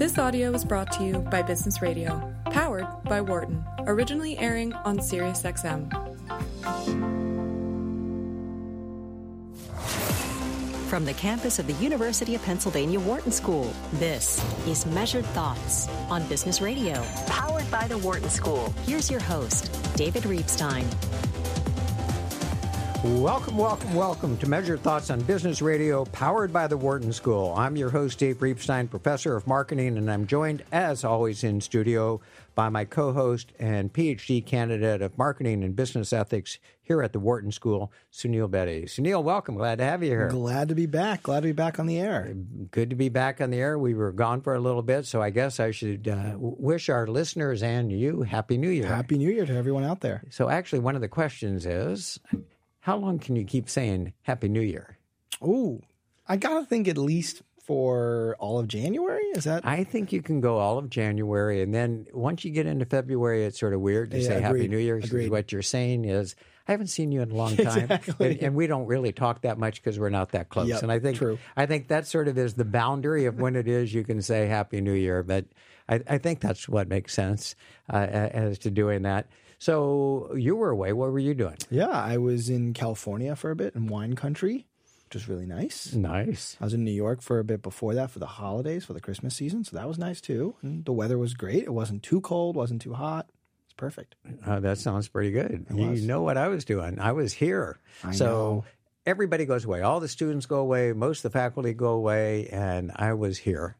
This audio was brought to you by Business Radio, powered by Wharton, originally airing on SiriusXM. From the campus of the University of Pennsylvania Wharton School, this is Measured Thoughts on Business Radio, powered by the Wharton School. Here's your host, David Reibstein. Welcome, welcome, welcome to Measured Thoughts on Business Radio, powered by the Wharton School. I'm your host, Dave Reibstein, professor of marketing, and I'm joined, as always, in studio by my co host and PhD candidate of marketing and business ethics here at the Wharton School, Suneal Bedi. Suneal, welcome. Glad to have you here. Glad to be back. Glad to be back on the air. Good to be back on the air. We were gone for a little bit, so I guess I should uh, wish our listeners and you Happy New Year. Happy New Year to everyone out there. So, actually, one of the questions is how long can you keep saying Happy New Year? Oh, I gotta think at least for all of January. Is that? I think you can go all of January, and then once you get into February, it's sort of weird to Yeah, say Happy. New Year. because Agreed. What you're saying is, I haven't seen you in a long time, Exactly. and, and we don't really talk that much because we're not that close. Yep, and I think true. I think that sort of is the boundary of when it is you can say Happy New Year. But I, I think that's what makes sense uh, as to doing that. So you were away. What were you doing? Yeah, I was in California for a bit in wine country, which was really nice. Nice. I was in New York for a bit before that for the holidays, for the Christmas season, so that was nice too. And the weather was great. It wasn't too cold, wasn't too hot. It's perfect. Uh, that sounds pretty good. You was. know what I was doing? I was here. I so know. everybody goes away. All the students go away. Most of the faculty go away, and I was here.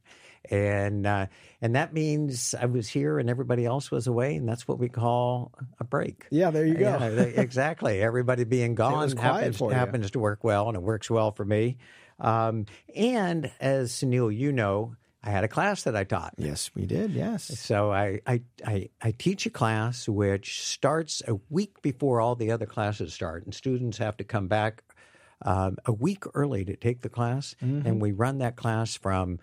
And uh, and that means I was here, and everybody else was away, and that's what we call a break. Yeah, there you go. Yeah, exactly. Everybody being gone happens, happens to work well, and it works well for me. Um, and as Suneal, you know, I had a class that I taught. yes, we did. Yes. So I, I, I, I teach a class which starts a week before all the other classes start, and students have to come back um, a week early to take the class. And we run that class from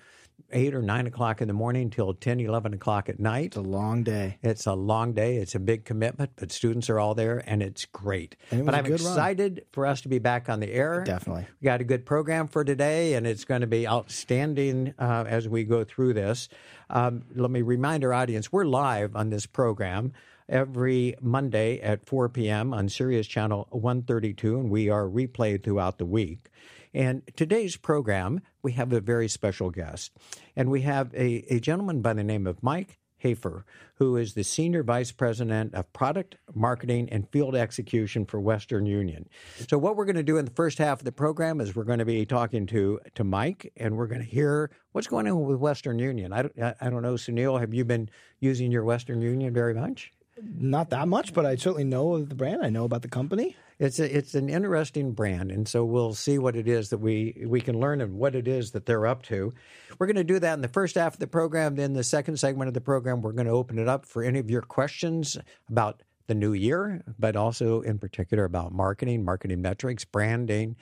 8 or 9 o'clock in the morning till 10, 11 o'clock at night. It's a long day. It's a long day. It's a big commitment, but students are all there, and it's great. And it but I'm good run. excited for us to be back on the air. Definitely. We got a good program for today, and it's going to be outstanding uh, as we go through this. Um, let me remind our audience we're live on this program every Monday at 4 p.m. on Sirius Channel 132, and we are replayed throughout the week. And today's program, we have a very special guest, and we have a, a gentleman by the name of Mike Hafer, who is the Senior Vice President of Product Marketing and Field Execution for Western Union. So, what we're going to do in the first half of the program is we're going to be talking to, to Mike, and we're going to hear what's going on with Western Union. I I don't know, Suneal, have you been using your Western Union very much? Not that much, but I certainly know the brand. I know about the company. It's a, it's an interesting brand, and so we'll see what it is that we we can learn and what it is that they're up to. We're going to do that in the first half of the program. Then the second segment of the program, we're going to open it up for any of your questions about the new year, but also in particular about marketing, marketing metrics, branding,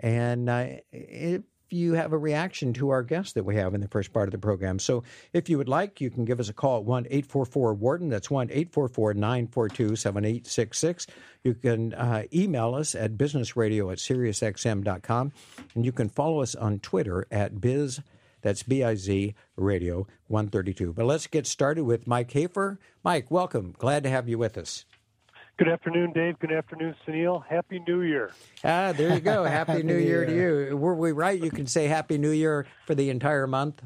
and uh, if you have a reaction to our guest that we have in the first part of the program. So if you would like, you can give us a call at 1 844 Wharton. That's 1 844 942 7866. You can uh, email us at businessradio at SiriusXM.com. And you can follow us on Twitter at biz. That's B I Z Radio 132. But let's get started with Mike Hafer. Mike, welcome. Glad to have you with us. Good afternoon, Dave. Good afternoon, Suneal. Happy New Year. Ah, there you go. Happy, Happy New New Year to you. Were we right? You can say Happy New Year for the entire month.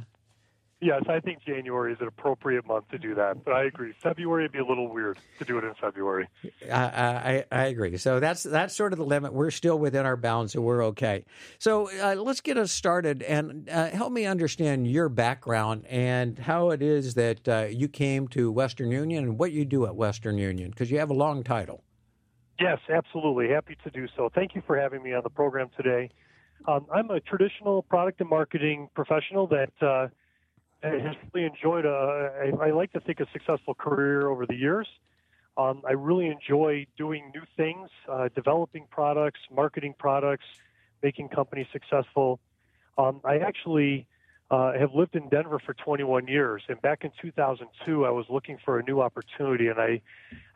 Yes, I think January is an appropriate month to do that, but I agree. February would be a little weird to do it in February. I, I, I agree. So that's that's sort of the limit. We're still within our bounds, so we're okay. So uh, let's get us started and uh, help me understand your background and how it is that uh, you came to Western Union and what you do at Western Union because you have a long title. Yes, absolutely. Happy to do so. Thank you for having me on the program today. Um, I'm a traditional product and marketing professional that uh, has really enjoyed a, I, I like to think, a successful career over the years. Um, I really enjoy doing new things, uh, developing products, marketing products, making companies successful. Um, I actually uh, have lived in Denver for 21 years, and back in 2002, I was looking for a new opportunity, and I,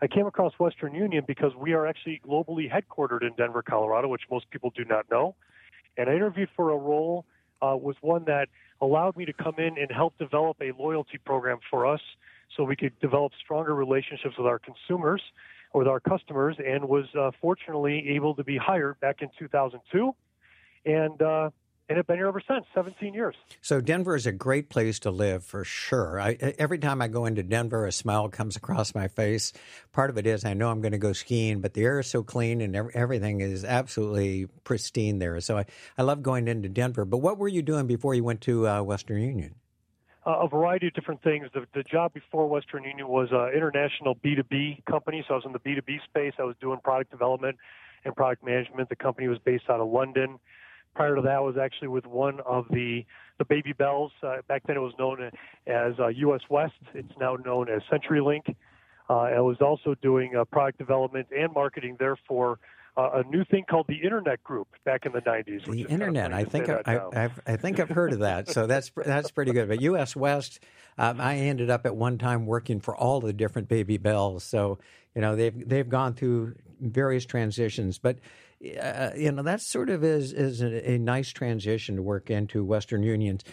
I came across Western Union because we are actually globally headquartered in Denver, Colorado, which most people do not know. And I interviewed for a role uh, was one that allowed me to come in and help develop a loyalty program for us so we could develop stronger relationships with our consumers, with our customers, and was uh, fortunately able to be hired back in 2002. And uh, and have been here ever since 17 years so denver is a great place to live for sure I, every time i go into denver a smile comes across my face part of it is i know i'm going to go skiing but the air is so clean and everything is absolutely pristine there so i, I love going into denver but what were you doing before you went to uh, western union uh, a variety of different things. The, the job before Western Union was an international B2B company, so I was in the B2B space. I was doing product development and product management. The company was based out of London. Prior to that, was actually with one of the the Baby Bells. Uh, back then, it was known as uh, U.S. West. It's now known as CenturyLink. Uh, I was also doing uh, product development and marketing there for uh, a new thing called the Internet Group back in the 90s. The Internet, I think I, I, I, think I've heard of that. So that's that's pretty good. But U.S. West, um, I ended up at one time working for all the different Baby Bells. So you know they've they've gone through various transitions, but uh, you know, that sort of is is a, a, nice transition to work into Western Union's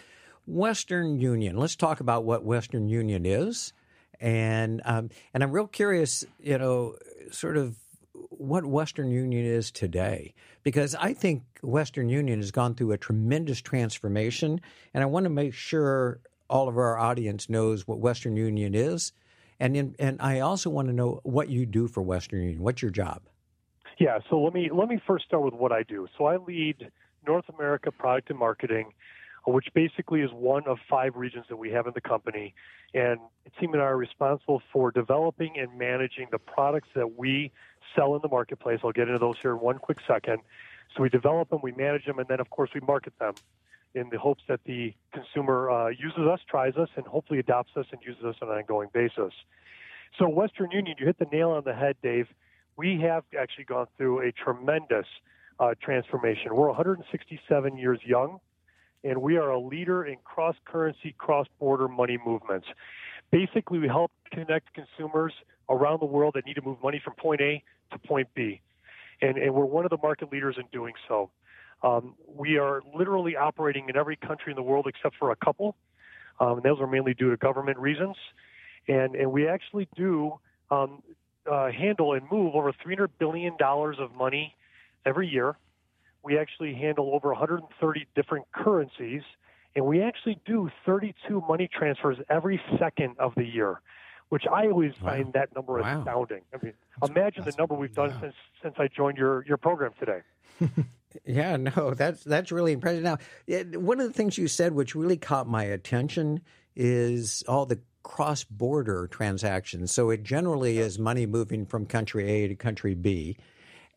Western Union. Let's talk about what Western Union is, and um, and I'm real curious, you know, sort of what Western Union is today, because I think Western Union has gone through a tremendous transformation, and I want to make sure all of our audience knows what Western Union is, and in, and I also want to know what you do for Western Union. What's your job? Yeah, so let me let me first start with what I do. So I lead North America product and marketing, which basically is one of five regions that we have in the company. And team and I are responsible for developing and managing the products that we sell in the marketplace. I'll get into those here in one quick second. So we develop them, we manage them, and then of course we market them in the hopes that the consumer uh, uses us, tries us, and hopefully adopts us and uses us on an ongoing basis. So Western Union, you hit the nail on the head, Dave we have actually gone through a tremendous uh, transformation. We're 167 years young, and we are a leader in cross currency, cross border money movements. Basically, we help connect consumers around the world that need to move money from point A to point B. And, and we're one of the market leaders in doing so. Um, we are literally operating in every country in the world except for a couple. Um, those are mainly due to government reasons. And, and we actually do um, uh, handle and move over $300 billion of money every year. We actually handle over 130 different currencies, and we actually do 32 money transfers every second of the year, which I always wow. find that number wow. astounding. I mean, that's, imagine that's, the number we've done wow. since since I joined your your program today. yeah, no, that's that's really impressive. Now, one of the things you said, which really caught my attention, is all the cross border transactions. So it generally is money moving from country A to country B.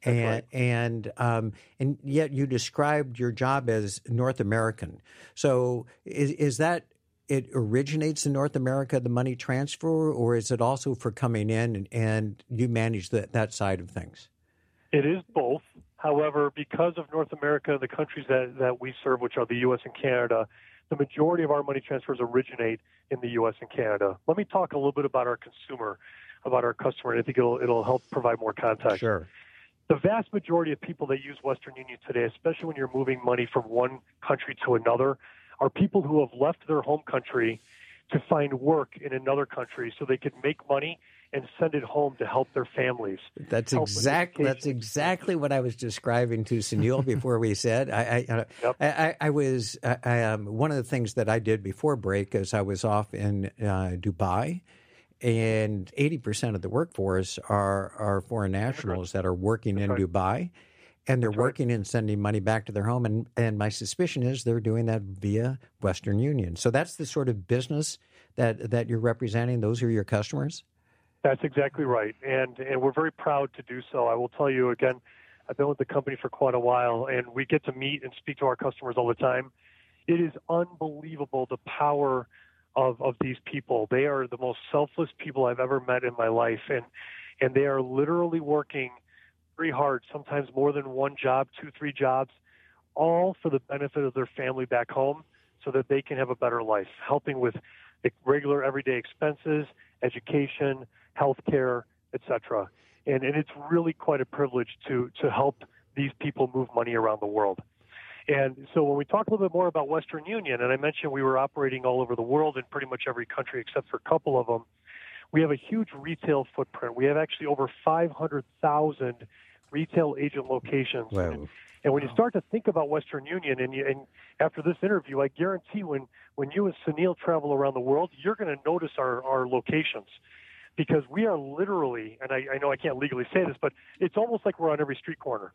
and right. and um, and yet you described your job as North American. So is is that it originates in North America the money transfer, or is it also for coming in and, and you manage that that side of things? It is both. However, because of North America, the countries that, that we serve, which are the U.S. and Canada, the majority of our money transfers originate in the U.S. and Canada. Let me talk a little bit about our consumer, about our customer, and I think it'll it'll help provide more context. Sure. The vast majority of people that use Western Union today, especially when you're moving money from one country to another, are people who have left their home country to find work in another country so they can make money and send it home to help their families. That's exactly that's exactly what I was describing to Suneal before we said. I I, yep. I, I, I, was I, um, one of the things that I did before break is I was off in uh, Dubai, and eighty percent of the workforce are are foreign nationals that are working that's in right. Dubai. And they're That's working right. and sending money back to their home, and, and my suspicion is they're doing that via Western Union. So that's the sort of business that that you're representing. Those are your customers. That's exactly right, and and we're very proud to do so. I will tell you again, I've been with the company for quite a while, and we get to meet and speak to our customers all the time. It is unbelievable the power of of these people. They are the most selfless people I've ever met in my life, and and they are literally working very hard, sometimes more than one job, two, three jobs, all for the benefit of their family back home, so that they can have a better life, helping with regular everyday expenses, education, healthcare, etc. And, and it's really quite a privilege to, to help these people move money around the world. And so when we talk a little bit more about Western Union, and I mentioned we were operating all over the world in pretty much every country except for a couple of them, we have a huge retail footprint. We have actually over 500,000 retail agent locations. Wow. And when you start to think about Western Union, and, you, and after this interview, I guarantee when, when you and Suneal travel around the world, you're going to notice our, our locations because we are literally, and I, I know I can't legally say this, but it's almost like we're on every street corner.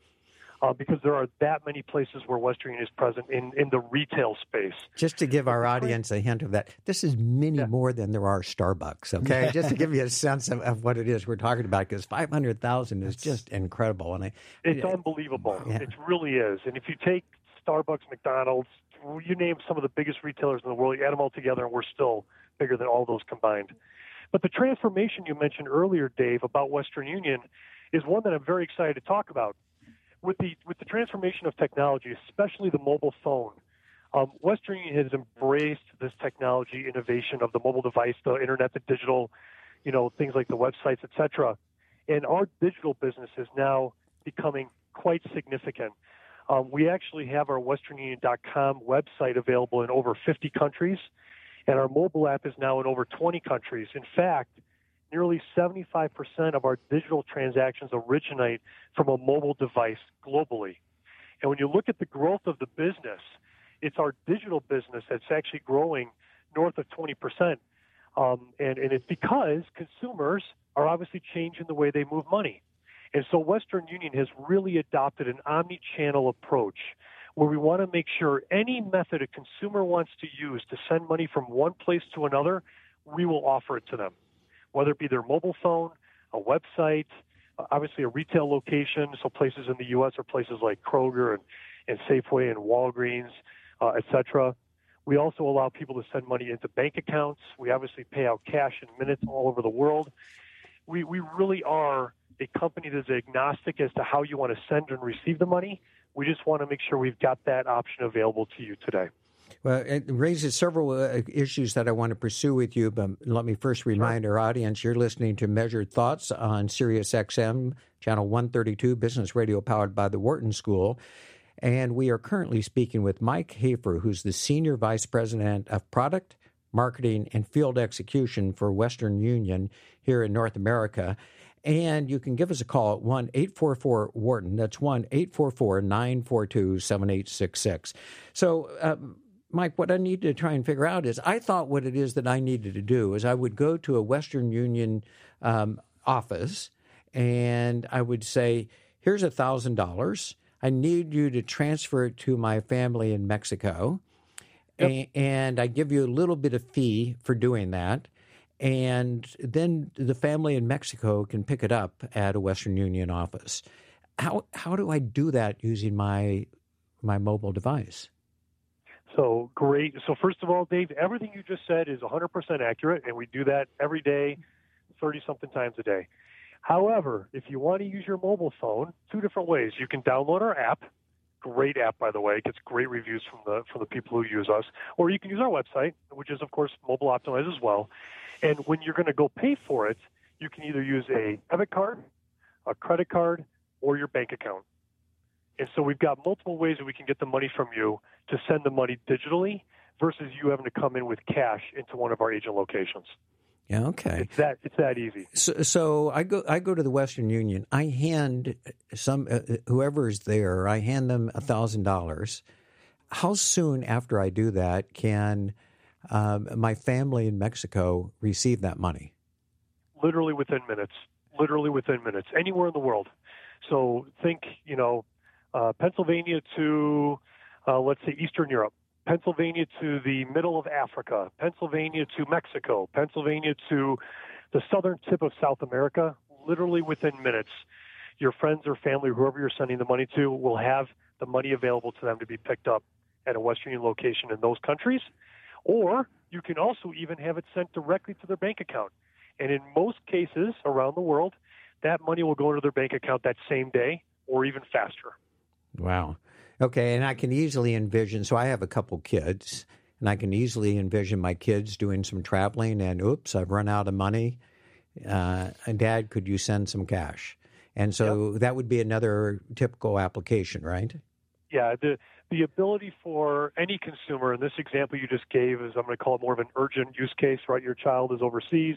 Uh, because there are that many places where Western Union is present in, in the retail space. Just to give our audience a hint of that, this is many Yeah. more than there are Starbucks, okay? just to give you a sense of, of what it is we're talking about, because 500,000 is just incredible. And I, It's unbelievable. Yeah. It really is. And if you take Starbucks, McDonald's, you name some of the biggest retailers in the world, you add them all together, and we're still bigger than all those combined. But the transformation you mentioned earlier, Dave, about Western Union is one that I'm very excited to talk about. With the with the transformation of technology, especially the mobile phone, um, Western Union has embraced this technology innovation of the mobile device, the internet, the digital, you know, things like the websites, et cetera. And our digital business is now becoming quite significant. Um, we actually have our westernunion.com website available in over 50 countries, and our mobile app is now in over 20 countries. In fact, nearly 75% of our digital transactions originate from a mobile device globally. And when you look at the growth of the business, it's our digital business that's actually growing north of 20%. Um, and, and it's because consumers are obviously changing the way they move money. And so Western Union has really adopted an omni channel approach where we want to make sure any method a consumer wants to use to send money from one place to another, we will offer it to them, whether it be their mobile phone, a website, obviously a retail location. So places in the U.S. are places like Kroger and, and Safeway and Walgreens, uh, et cetera. We also allow people to send money into bank accounts. We obviously pay out cash in minutes all over the world. We, we really are a company that's agnostic as to how you want to send and receive the money. We just want to make sure we've got that option available to you today. Well, it raises several uh, issues that I want to pursue with you, but let me first remind our audience you're listening to Measured Thoughts on Sirius XM, channel 132, business radio powered by the Wharton School. And we are currently speaking with Mike Hafer, who's the Senior Vice President of Product, Marketing, and Field Execution for Western Union here in North America. And you can give us a call at 1 844 Wharton. That's 1 844 942 7866. So, um, Mike, what I need to try and figure out is I thought what it is that I needed to do is I would go to a Western Union um, office and I would say, here's a thousand dollars. I need you to transfer it to my family in Mexico. A- and I give you a little bit of fee for doing that. And then the family in Mexico can pick it up at a Western Union office. How how do I do that using my my mobile device? So great. So first of all, Dave, everything you just said is 100% accurate, and we do that every day, 30 something times a day. However, if you want to use your mobile phone, two different ways. You can download our app. Great app, by the way. It gets great reviews from the from the people who use us. Or you can use our website, which is of course mobile optimized as well. And when you're going to go pay for it, you can either use a debit card, a credit card, or your bank account. And so we've got multiple ways that we can get the money from you to send the money digitally versus you having to come in with cash into one of our agent locations. Yeah, okay. It's that it's that easy. So, so I go I go to the Western Union. I hand some uh, whoever is there. I hand them a thousand dollars. How soon after I do that can um, my family in Mexico received that money? Literally within minutes. Literally within minutes. Anywhere in the world. So think, you know, uh, Pennsylvania to uh, let's say Eastern Europe, Pennsylvania to the middle of Africa, Pennsylvania to Mexico, Pennsylvania to the southern tip of South America. Literally within minutes, your friends or family, whoever you're sending the money to, will have the money available to them to be picked up at a Western Union location in those countries. Or you can also even have it sent directly to their bank account. And in most cases around the world, that money will go into their bank account that same day or even faster. Wow. Okay, and I can easily envision. So I have a couple kids, and I can easily envision my kids doing some traveling, and oops, I've run out of money. Uh, Dad, could you send some cash? And so that would be another typical application, right? Yeah, the the ability for any consumer, and this example you just gave is I'm going to call it more of an urgent use case, right? Your child is overseas,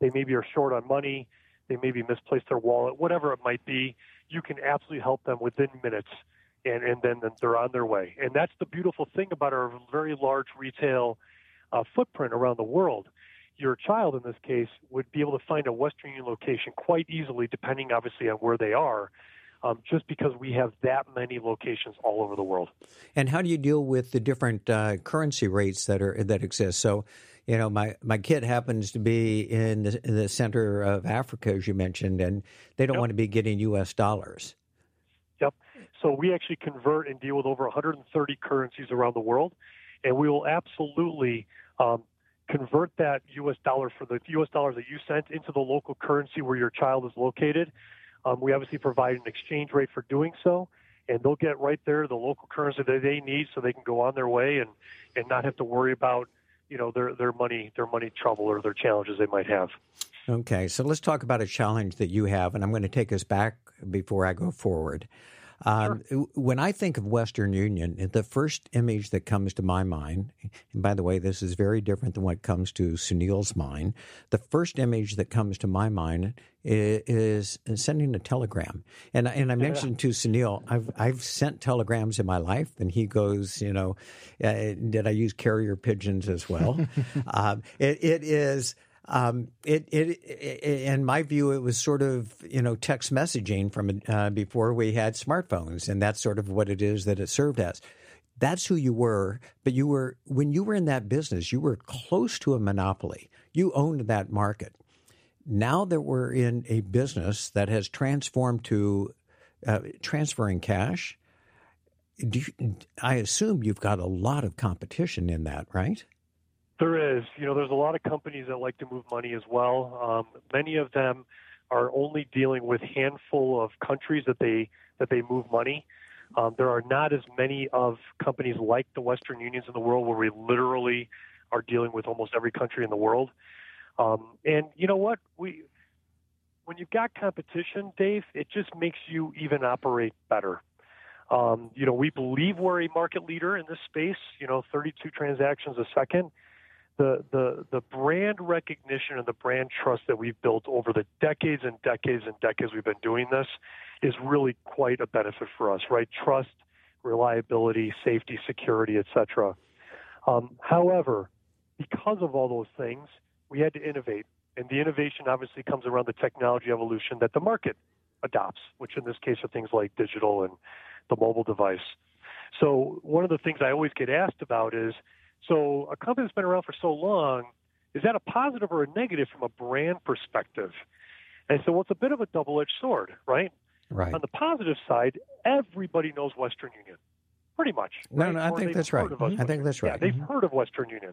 they maybe are short on money, they maybe misplaced their wallet, whatever it might be. You can absolutely help them within minutes, and and then they're on their way. And that's the beautiful thing about our very large retail uh, footprint around the world. Your child, in this case, would be able to find a Western Union location quite easily, depending obviously on where they are um, just because we have that many locations all over the world. And how do you deal with the different uh, currency rates that are that exist? So, you know, my, my kid happens to be in the, in the center of Africa, as you mentioned, and they don't yep. want to be getting U.S. dollars. Yep. So we actually convert and deal with over 130 currencies around the world, and we will absolutely um, convert that U.S. dollar for the U.S. dollars that you sent into the local currency where your child is located. Um, we obviously provide an exchange rate for doing so, and they'll get right there the local currency that they need, so they can go on their way and and not have to worry about you know their their money their money trouble or their challenges they might have. Okay, so let's talk about a challenge that you have, and I'm going to take us back before I go forward. Um, sure. When I think of Western Union, the first image that comes to my mind, and by the way, this is very different than what comes to Suneal's mind. The first image that comes to my mind is, is sending a telegram. And and I yeah. mentioned to Suneal, I've I've sent telegrams in my life, and he goes, you know, uh, did I use carrier pigeons as well? um, it, it is um, it, it, it, in my view, it was sort of you know text messaging from uh, before we had smartphones, and that's sort of what it is that it served as. That's who you were, but you were when you were in that business, you were close to a monopoly. You owned that market. Now that we're in a business that has transformed to uh, transferring cash, you, I assume you've got a lot of competition in that, right? There is. You know, there's a lot of companies that like to move money as well. Um, many of them are only dealing with handful of countries that they that they move money. Um, there are not as many of companies like the Western Unions in the world where we literally are dealing with almost every country in the world. Um, and you know what? We when you've got competition, Dave, it just makes you even operate better. Um, you know, we believe we're a market leader in this space. You know, 32 transactions a second the, the, the brand recognition and the brand trust that we've built over the decades and decades and decades we've been doing this is really quite a benefit for us, right? Trust, reliability, safety, security, etc. Um, however, because of all those things, we had to innovate. And the innovation obviously comes around the technology evolution that the market adopts, which in this case are things like digital and the mobile device. So, one of the things I always get asked about is so a company that's been around for so long, is that a positive or a negative from a brand perspective? And so well, it's a bit of a double-edged sword, right? Right. On the positive side, everybody knows Western Union, pretty much. No, no, I think that's right. I think that's right. Yeah, they've mm-hmm. heard of Western Union.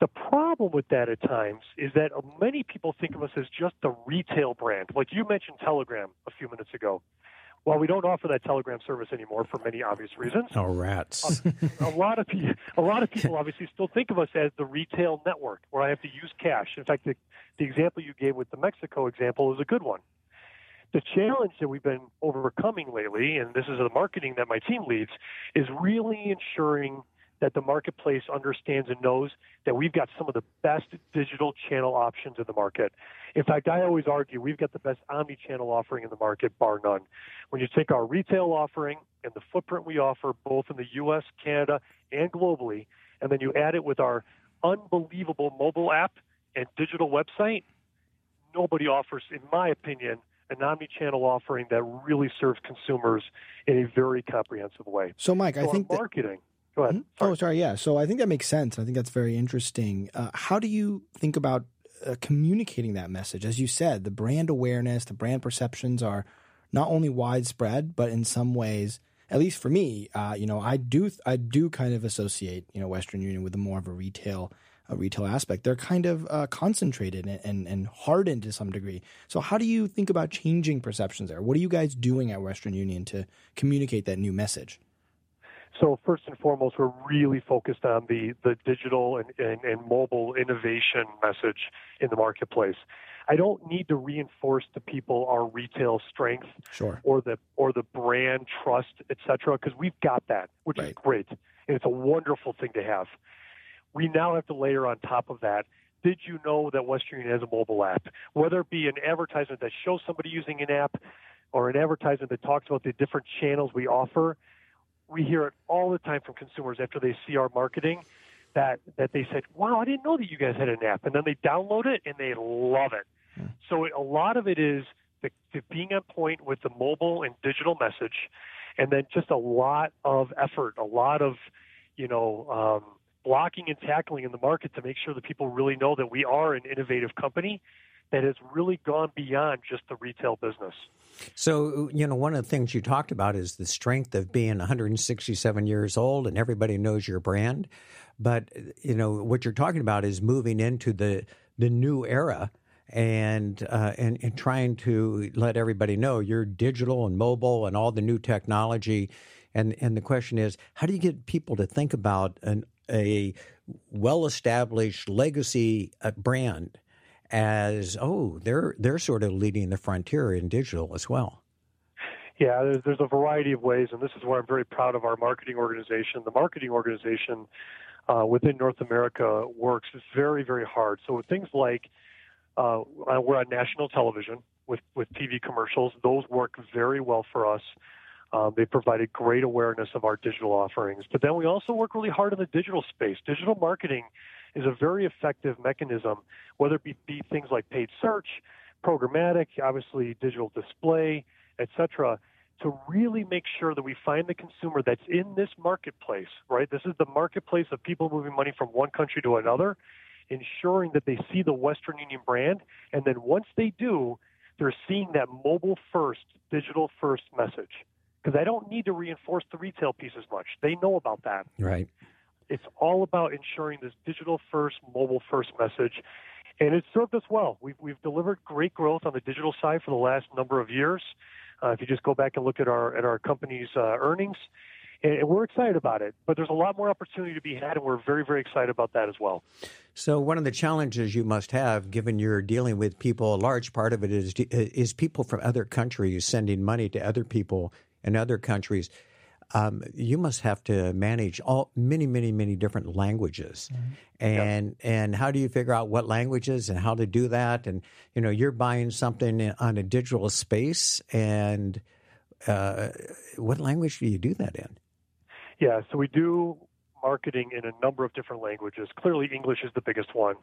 The problem with that at times is that many people think of us as just the retail brand. Like you mentioned Telegram a few minutes ago. Well, we don't offer that Telegram service anymore for many obvious reasons. Oh, rats! a, a lot of people, a lot of people obviously still think of us as the retail network, where I have to use cash. In fact, the, the example you gave with the Mexico example is a good one. The challenge that we've been overcoming lately, and this is the marketing that my team leads, is really ensuring that the marketplace understands and knows that we've got some of the best digital channel options in the market. In fact, I always argue we've got the best omni-channel offering in the market, bar none. When you take our retail offering and the footprint we offer both in the U.S., Canada, and globally, and then you add it with our unbelievable mobile app and digital website, nobody offers, in my opinion, an omni-channel offering that really serves consumers in a very comprehensive way. So, Mike, so I think marketing. That- Go ahead. Mm-hmm. Sorry. Oh, sorry. Yeah. So I think that makes sense. I think that's very interesting. Uh, how do you think about uh, communicating that message? As you said, the brand awareness, the brand perceptions are not only widespread, but in some ways, at least for me, uh, you know, I do I do kind of associate you know Western Union with a more of a retail a retail aspect. They're kind of uh, concentrated and, and, and hardened to some degree. So how do you think about changing perceptions there? What are you guys doing at Western Union to communicate that new message? So first and foremost, we're really focused on the, the digital and, and, and mobile innovation message in the marketplace. I don't need to reinforce to people our retail strength sure. or the or the brand trust, et cetera, because we've got that, which right. is great. And it's a wonderful thing to have. We now have to layer on top of that. Did you know that Western Union has a mobile app? Whether it be an advertisement that shows somebody using an app or an advertisement that talks about the different channels we offer, we hear it all the time from consumers after they see our marketing that that they said, "Wow, I didn't know that you guys had an app," and then they download it and they love it. Hmm. So a lot of it is the, the being on point with the mobile and digital message, and then just a lot of effort, a lot of you know um, blocking and tackling in the market to make sure that people really know that we are an innovative company that has really gone beyond just the retail business. So, you know, one of the things you talked about is the strength of being 167 years old and everybody knows your brand. But, you know, what you're talking about is moving into the, the new era and, uh, and and trying to let everybody know you're digital and mobile and all the new technology. And and the question is, how do you get people to think about an, a well established legacy uh, brand as oh they're they're sort of leading the frontier in digital as well. Yeah, there's, there's a variety of ways, and this is where I'm very proud of our marketing organization. The marketing organization uh, within North America works very, very hard. So things like uh, we're on national television with, with TV commercials. Those work very well for us. Um, they provided great awareness of our digital offerings. But then we also work really hard in the digital space. Digital marketing is a very effective mechanism, whether it be, be things like paid search, programmatic, obviously digital display, etc., to really make sure that we find the consumer that's in this marketplace, right? This is the marketplace of people moving money from one country to another, ensuring that they see the Western Union brand. And then once they do, they're seeing that mobile first, digital first message. Because I don't need to reinforce the retail piece as much. They know about that. Right. It's all about ensuring this digital first, mobile first message. And it's served us well. We've, we've delivered great growth on the digital side for the last number of years. Uh, if you just go back and look at our at our company's uh, earnings, and, we're excited about it. But there's a lot more opportunity to be had, and we're very very excited about that as well. So one of the challenges you must have, given you're dealing with people, a large part of it is is people from other countries sending money to other people in other countries um, you must have to manage all many, many, many different languages, mm-hmm. and and how do you figure out what languages and how to do that? And you know, you're buying something on a digital space, and uh, what language do you do that in? Yeah, so we do marketing in a number of different languages. Clearly, English is the biggest one.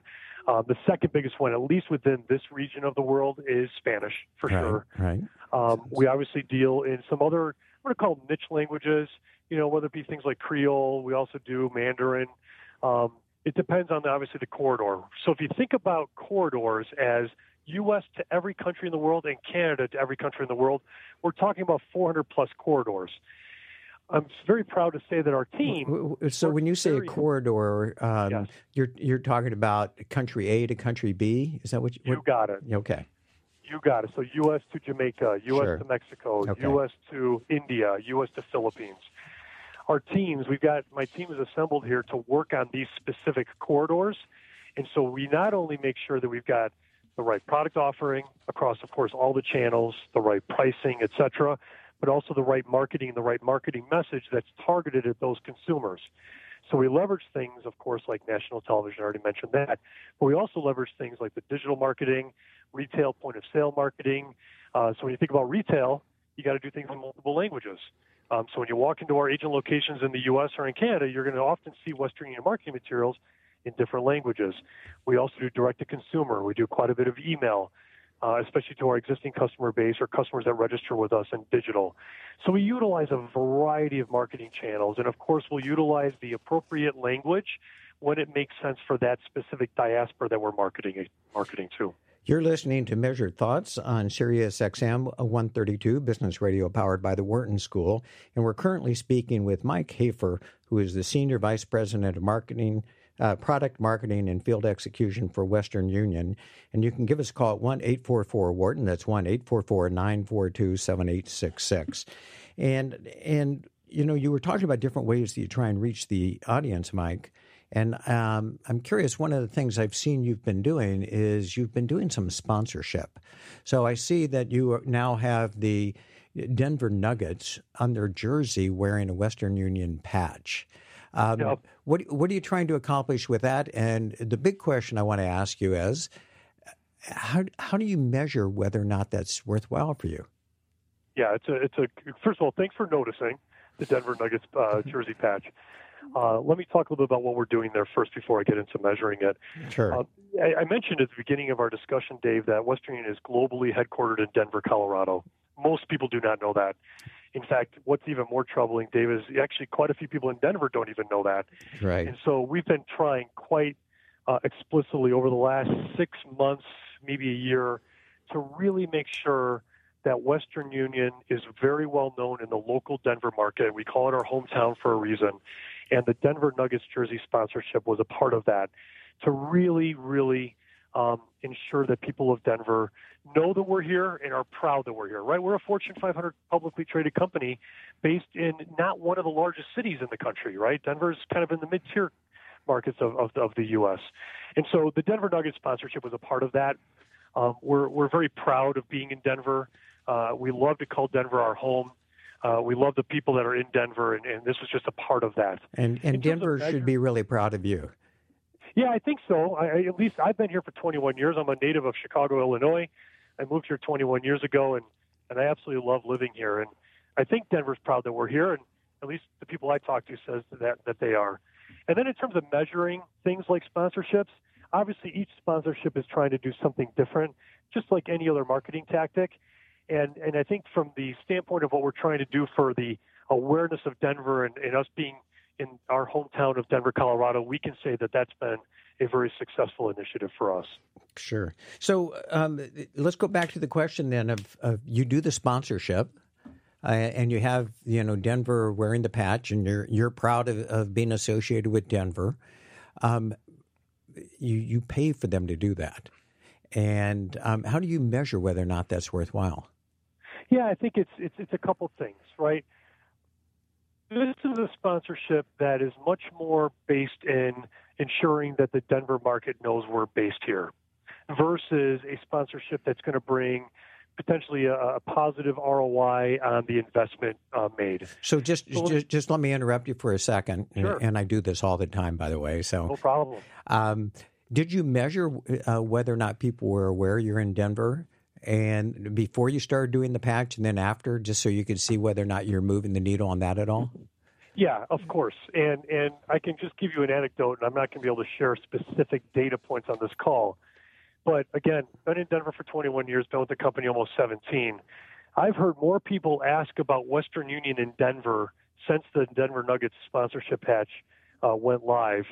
Um, the second biggest one, at least within this region of the world, is Spanish for right, sure. Right. Um, we obviously deal in some other I'm going to call them niche languages, you know, whether it be things like Creole, we also do Mandarin. Um, it depends on the, obviously the corridor. So if you think about corridors as U.S. to every country in the world and Canada to every country in the world, we're talking about 400 plus corridors. I'm very proud to say that our team. So when you say a corridor, um, yes. you're you're talking about country A to country B. Is that what you? You got it. Okay. You got it. So U.S. to Jamaica, U.S. Sure. to Mexico, Okay. U.S. to India, U.S. to Philippines. Our teams, we've got my team is assembled here to work on these specific corridors, and so we not only make sure that we've got the right product offering across, of course, all the channels, the right pricing, et cetera, but also the right marketing and the right marketing message that's targeted at those consumers. So we leverage things, of course, like national television. I already mentioned that, but we also leverage things like the digital marketing, retail point of sale marketing. Uh, so when you think about retail, you got to do things in multiple languages. Um, so when you walk into our agent locations in the U.S. or in Canada, you're going to often see Western Union marketing materials in different languages. We also do direct to consumer. We do quite a bit of email, uh, especially to our existing customer base or customers that register with us in digital. So we utilize a variety of marketing channels, and of course, we'll utilize the appropriate language when it makes sense for that specific diaspora that we're marketing marketing to. You're listening to Measured Thoughts on Sirius XM 132, business radio powered by the Wharton School. And we're currently speaking with Mike Hafer, who is the Senior Vice President of Marketing, uh, Product Marketing and Field Execution for Western Union. And you can give us a call at 1 844 Wharton. That's 1 844 942 7866. And, and, you know, you were talking about different ways that you try and reach the audience, Mike. And um, I'm curious, one of the things I've seen you've been doing is you've been doing some sponsorship. So I see that you now have the Denver Nuggets on their jersey wearing a Western Union patch. Um, yep. What what are you trying to accomplish with that? And the big question I want to ask you is, how how do you measure whether or not that's worthwhile for you? Yeah, it's a it's a first of all, thanks for noticing the Denver Nuggets uh, jersey patch. Uh, let me talk a little bit about what we're doing there first before I get into measuring it. Sure. Uh, I, I, mentioned at the beginning of our discussion, Dave, that Western Union is globally headquartered in Denver, Colorado. Most people do not know that. In fact, what's even more troubling, Dave, is actually quite a few people in Denver don't even know that. Right. And so we've been trying quite uh, explicitly over the last six months, maybe a year, to really make sure that Western Union is very well known in the local Denver market. We call it our hometown for a reason. And the Denver Nuggets jersey sponsorship was a part of that to really, really um, ensure that people of Denver know that we're here and are proud that we're here, right? We're a Fortune 500 publicly traded company based in not one of the largest cities in the country, right? Denver's kind of in the mid tier markets of, of, of, the U.S. And so the Denver Nuggets sponsorship was a part of that. Um, we're, we're very proud of being in Denver. Uh, we love to call Denver our home. Uh, we love the people that are in Denver, and, and this was just a part of that. And, and Denver should be really proud of you. Yeah, I think so. I, at least I've been here for 21 years. I'm a native of Chicago, Illinois. I moved here 21 years ago, and, and I absolutely love living here. And I think Denver's proud that we're here, and at least the people I talk to says that that they are. And then in terms of measuring things like sponsorships, obviously each sponsorship is trying to do something different, just like any other marketing tactic. And and I think from the standpoint of what we're trying to do for the awareness of Denver and, and us being in our hometown of Denver, Colorado, we can say that that's been a very successful initiative for us. Sure. So um, let's go back to the question then of, of you do the sponsorship. Uh, and you have you know Denver wearing the patch, and you're you're proud of, of being associated with Denver. Um, you you pay for them to do that, and um, how do you measure whether or not that's worthwhile? Yeah, I think it's it's it's a couple things, right? This is a sponsorship that is much more based in ensuring that the Denver market knows we're based here, versus a sponsorship that's going to bring potentially a, a, positive ROI on the investment uh, made. So just, so just just let me interrupt you for a second, sure. and I do this all the time, by the way. So no problem. Um, did you measure uh, whether or not people were aware you're in Denver? and before you started doing the patch and then after, just so you could see whether or not you're moving the needle on that at all? Yeah, of course. And and I can just give you an anecdote, and I'm not going to be able to share specific data points on this call. But again, been in Denver for 21 years, been with the company almost 17. I've heard more people ask about Western Union in Denver since the Denver Nuggets sponsorship patch uh, went live.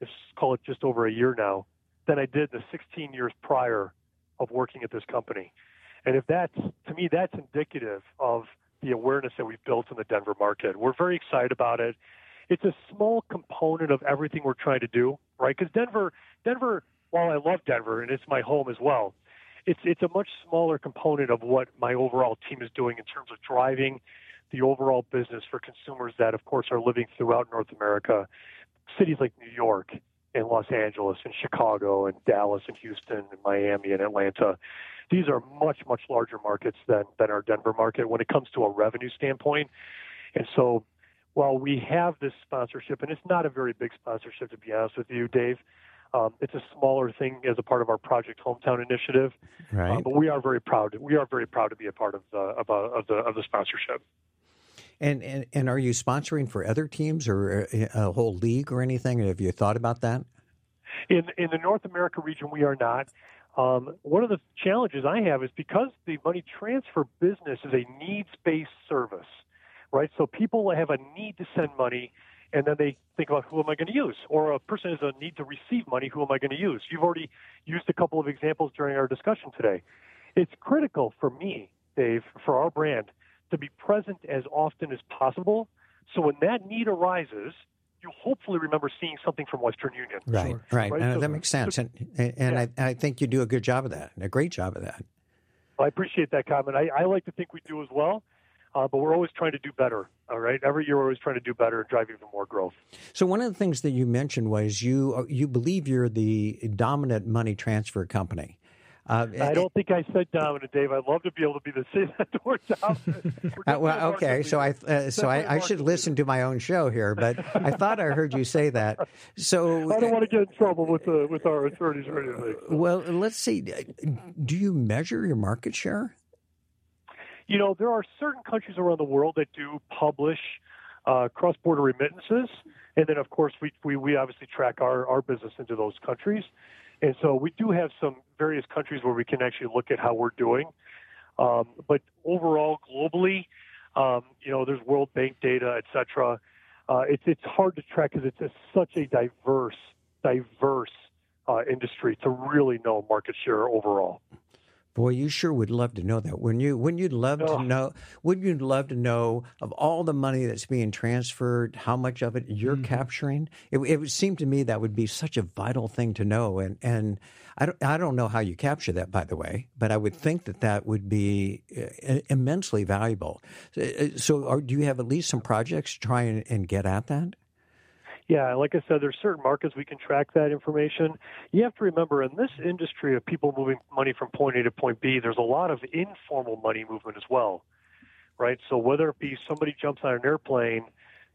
Let's call it just over a year now, than I did the 16 years prior of working at this company. And if that's, to me, that's indicative of the awareness that we've built in the Denver market. We're very excited about it. It's a small component of everything we're trying to do, right? Because Denver, Denver, while I love Denver and it's my home as well, it's it's a much smaller component of what my overall team is doing in terms of driving the overall business for consumers that, of course, are living throughout North America. Cities like New York, and Los Angeles and Chicago and Dallas and Houston and Miami and Atlanta. These are much, much larger markets than, than our Denver market when it comes to a revenue standpoint. And so while we have this sponsorship, and it's not a very big sponsorship to be honest with you, Dave, um, it's a smaller thing as a part of our Project Hometown initiative. Right. Uh, but we are very proud. We are very proud to be a part of the of, uh, of the of the sponsorship. And, and are you sponsoring for other teams or a, a whole league or anything? Have you thought about that? In in the North America region, we are not. Um, one of the challenges I have is because the money transfer business is a needs based service, right? So people have a need to send money, and then they think about who am I going to use, or a person has a need to receive money, who am I going to use? You've already used a couple of examples during our discussion today. It's critical for me, Dave, for our brand to be present as often as possible. So when that need arises, you hopefully remember seeing something from Western Union. Right, sure. right. right? So, that makes sense. and and yeah. I, I, think you do a good job of that, a great job of that. Well, I appreciate that comment. I, I, like to think we do as well. uh, but we're always trying to do better. All right, every year we're always trying to do better and drive even more growth. So one of the things that you mentioned was you uh, you believe you're the dominant money transfer company. Uh, I don't think I said dominant, Dave. I'd love to be able to be the say that word dominant. Uh, well, okay, so I uh, so I, I, should listen to my own show here, but I thought I heard you say that. So I don't want to get in trouble with uh, with our attorneys or anything. Well, let's see. Do you measure your market share? You know, there are certain countries around the world that do publish uh, cross-border remittances, and then of course we, we we obviously track our our business into those countries. And so we do have some various countries where we can actually look at how we're doing. Um, but overall, globally, um, you know, there's World Bank data, et cetera. Uh, it's it's hard to track because it's a, such a diverse, diverse uh, industry to really know market share overall. Boy, you sure would love to know that. Wouldn't you? Wouldn't you love oh. to know? Wouldn't you love to know of all the money that's being transferred, how much of it you're mm-hmm. capturing? It, it, would seem to me that would be such a vital thing to know. And and I don't I don't know how you capture that, by the way, but I would think that that would be uh, immensely valuable. Uh, so, are, do you have at least some projects to try and, and get at that? Yeah, like I said, there's certain markets we can track that information. You have to remember in this industry of people moving money from point A to point B, there's a lot of informal money movement as well, right? So whether it be somebody jumps on an airplane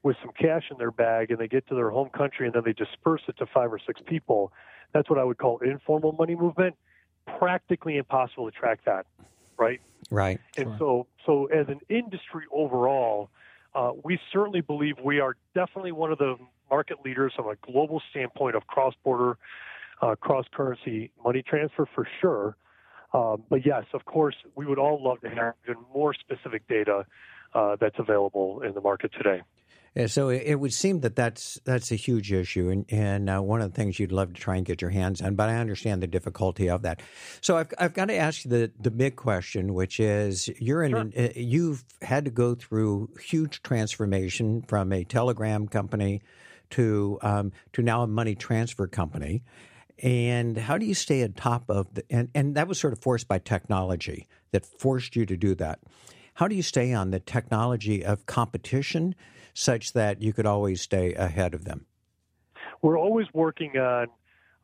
with some cash in their bag and they get to their home country and then they disperse it to five or six people, that's what I would call informal money movement. Practically impossible to track that, right? Right. And sure. so, so as an industry overall, uh, we certainly believe we are definitely one of the market leaders from a global standpoint of cross-border, uh, cross-currency money transfer for sure. Um, but yes, of course, we would all love to have even more specific data uh, that's available in the market today. Yeah, so it, would seem that that's that's a huge issue, and and uh, one of the things you'd love to try and get your hands on. But I understand the difficulty of that. So I've I've got to ask you the the big question, which is you're in sure. an, uh, you've had to go through huge transformation from a telegram company to um, to now a money transfer company. And how do you stay on top of the and, and that was sort of forced by technology that forced you to do that. How do you stay on the technology of competition such that you could always stay ahead of them? We're always working on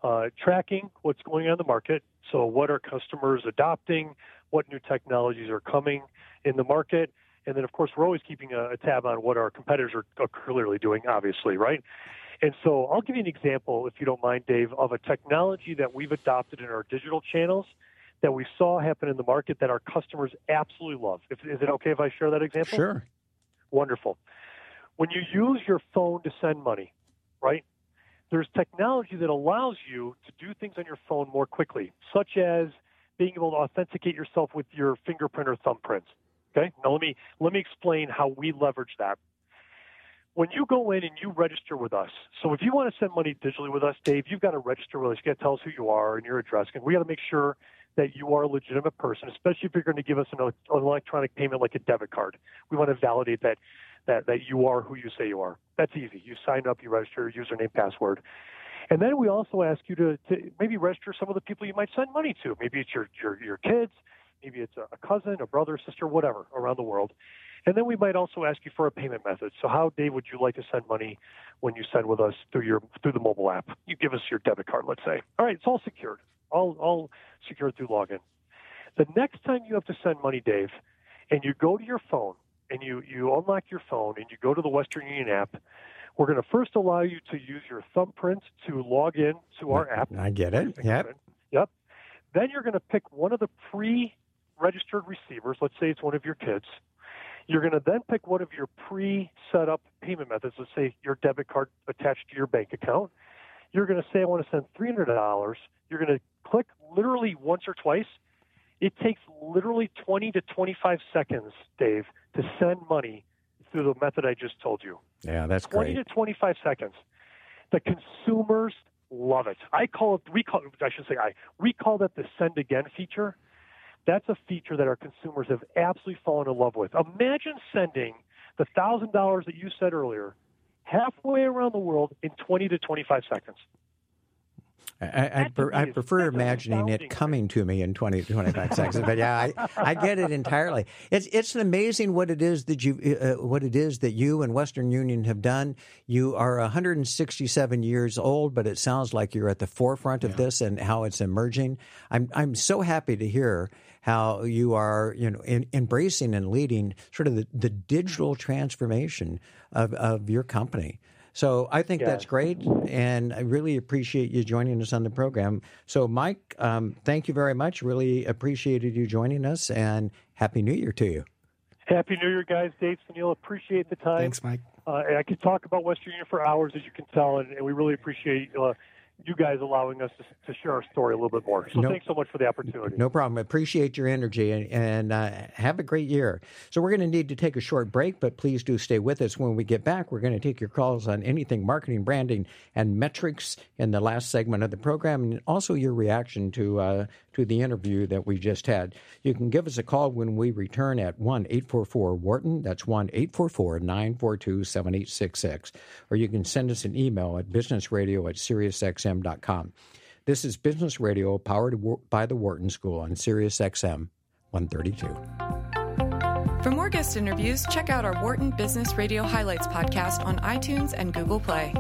uh, tracking what's going on in the market. So, what are customers adopting? What new technologies are coming in the market? And then, of course, we're always keeping a, a tab on what our competitors are, are clearly doing, obviously, right? And so I'll give you an example, if you don't mind, Dave, of a technology that we've adopted in our digital channels that we saw happen in the market that our customers absolutely love. If, is it okay if I share that example? Sure. Wonderful. When you use your phone to send money, right? There's technology that allows you to do things on your phone more quickly, such as being able to authenticate yourself with your fingerprint or thumbprints. Okay. Now let me let me explain how we leverage that. When you go in and you register with us, so if you want to send money digitally with us, Dave, you've got to register with us. You got to tell us who you are and your address, and we got to make sure that you are a legitimate person, especially if you're going to give us an, electronic payment like a debit card. We want to validate that that that you are who you say you are. That's easy. You sign up, you register, your username, password. And then we also ask you to, to maybe register some of the people you might send money to. Maybe it's your, your, your kids, Maybe it's a cousin, a brother, sister, whatever around the world. And then we might also ask you for a payment method. So how, Dave, would you like to send money when you send with us through your through the mobile app? You give us your debit card, let's say. All right, it's all secured. All all secured through login. The next time you have to send money, Dave, and you go to your phone and you, you unlock your phone and you go to the Western Union app, we're going to first allow you to use your thumbprint to log in to our app. I get it. Yep. Yep. Then you're going to pick one of the pre registered receivers, let's say it's one of your kids, you're going to then pick one of your pre set up payment methods, let's say your debit card attached to your bank account. You're going to say, I want to send $300. You're going to click literally once or twice. It takes literally 20 to 25 seconds, Dave, to send money through the method I just told you. Yeah, that's 20 great. to 25 seconds. The consumers love it. I call it, we call, I should say I, we call that the send again feature that's a feature that our consumers have absolutely fallen in love with. Imagine sending the thousand dollars that you said earlier halfway around the world in 20 to 25 seconds. I, I, I prefer imagining it coming to me in 20 to 25 seconds, but yeah, I, I get it entirely. It's it's amazing what it is that you uh, what it is that you and Western Union have done. You are 167 years old, but it sounds like you're at the forefront of yeah. this and how it's emerging. I'm I'm so happy to hear how you are you know in, embracing and leading sort of the, the digital transformation of, of your company. So I think yeah. that's great, and I really appreciate you joining us on the program. So, Mike, um, thank you very much. Really appreciated you joining us, and Happy New Year to you. Happy New Year, guys. Dave Suneal, appreciate the time. Thanks, Mike. Uh, I could talk about Western Union for hours, as you can tell, and, and we really appreciate uh, you guys allowing us to, to, share our story a little bit more. So thanks so much for the opportunity. No problem. I appreciate your energy and, and uh, have a great year. So we're going to need to take a short break, but please do stay with us. When we get back, we're going to take your calls on anything marketing, branding, and metrics in the last segment of the program, and also your reaction to uh, to the interview that we just had. You can give us a call when we return at 1 844 Wharton. That's 1 844 942 7866. Or you can send us an email at businessradio at SiriusXM.com. This is Business Radio powered by the Wharton School on SiriusXM 132. For more guest interviews, check out our Wharton Business Radio Highlights podcast on iTunes and Google Play.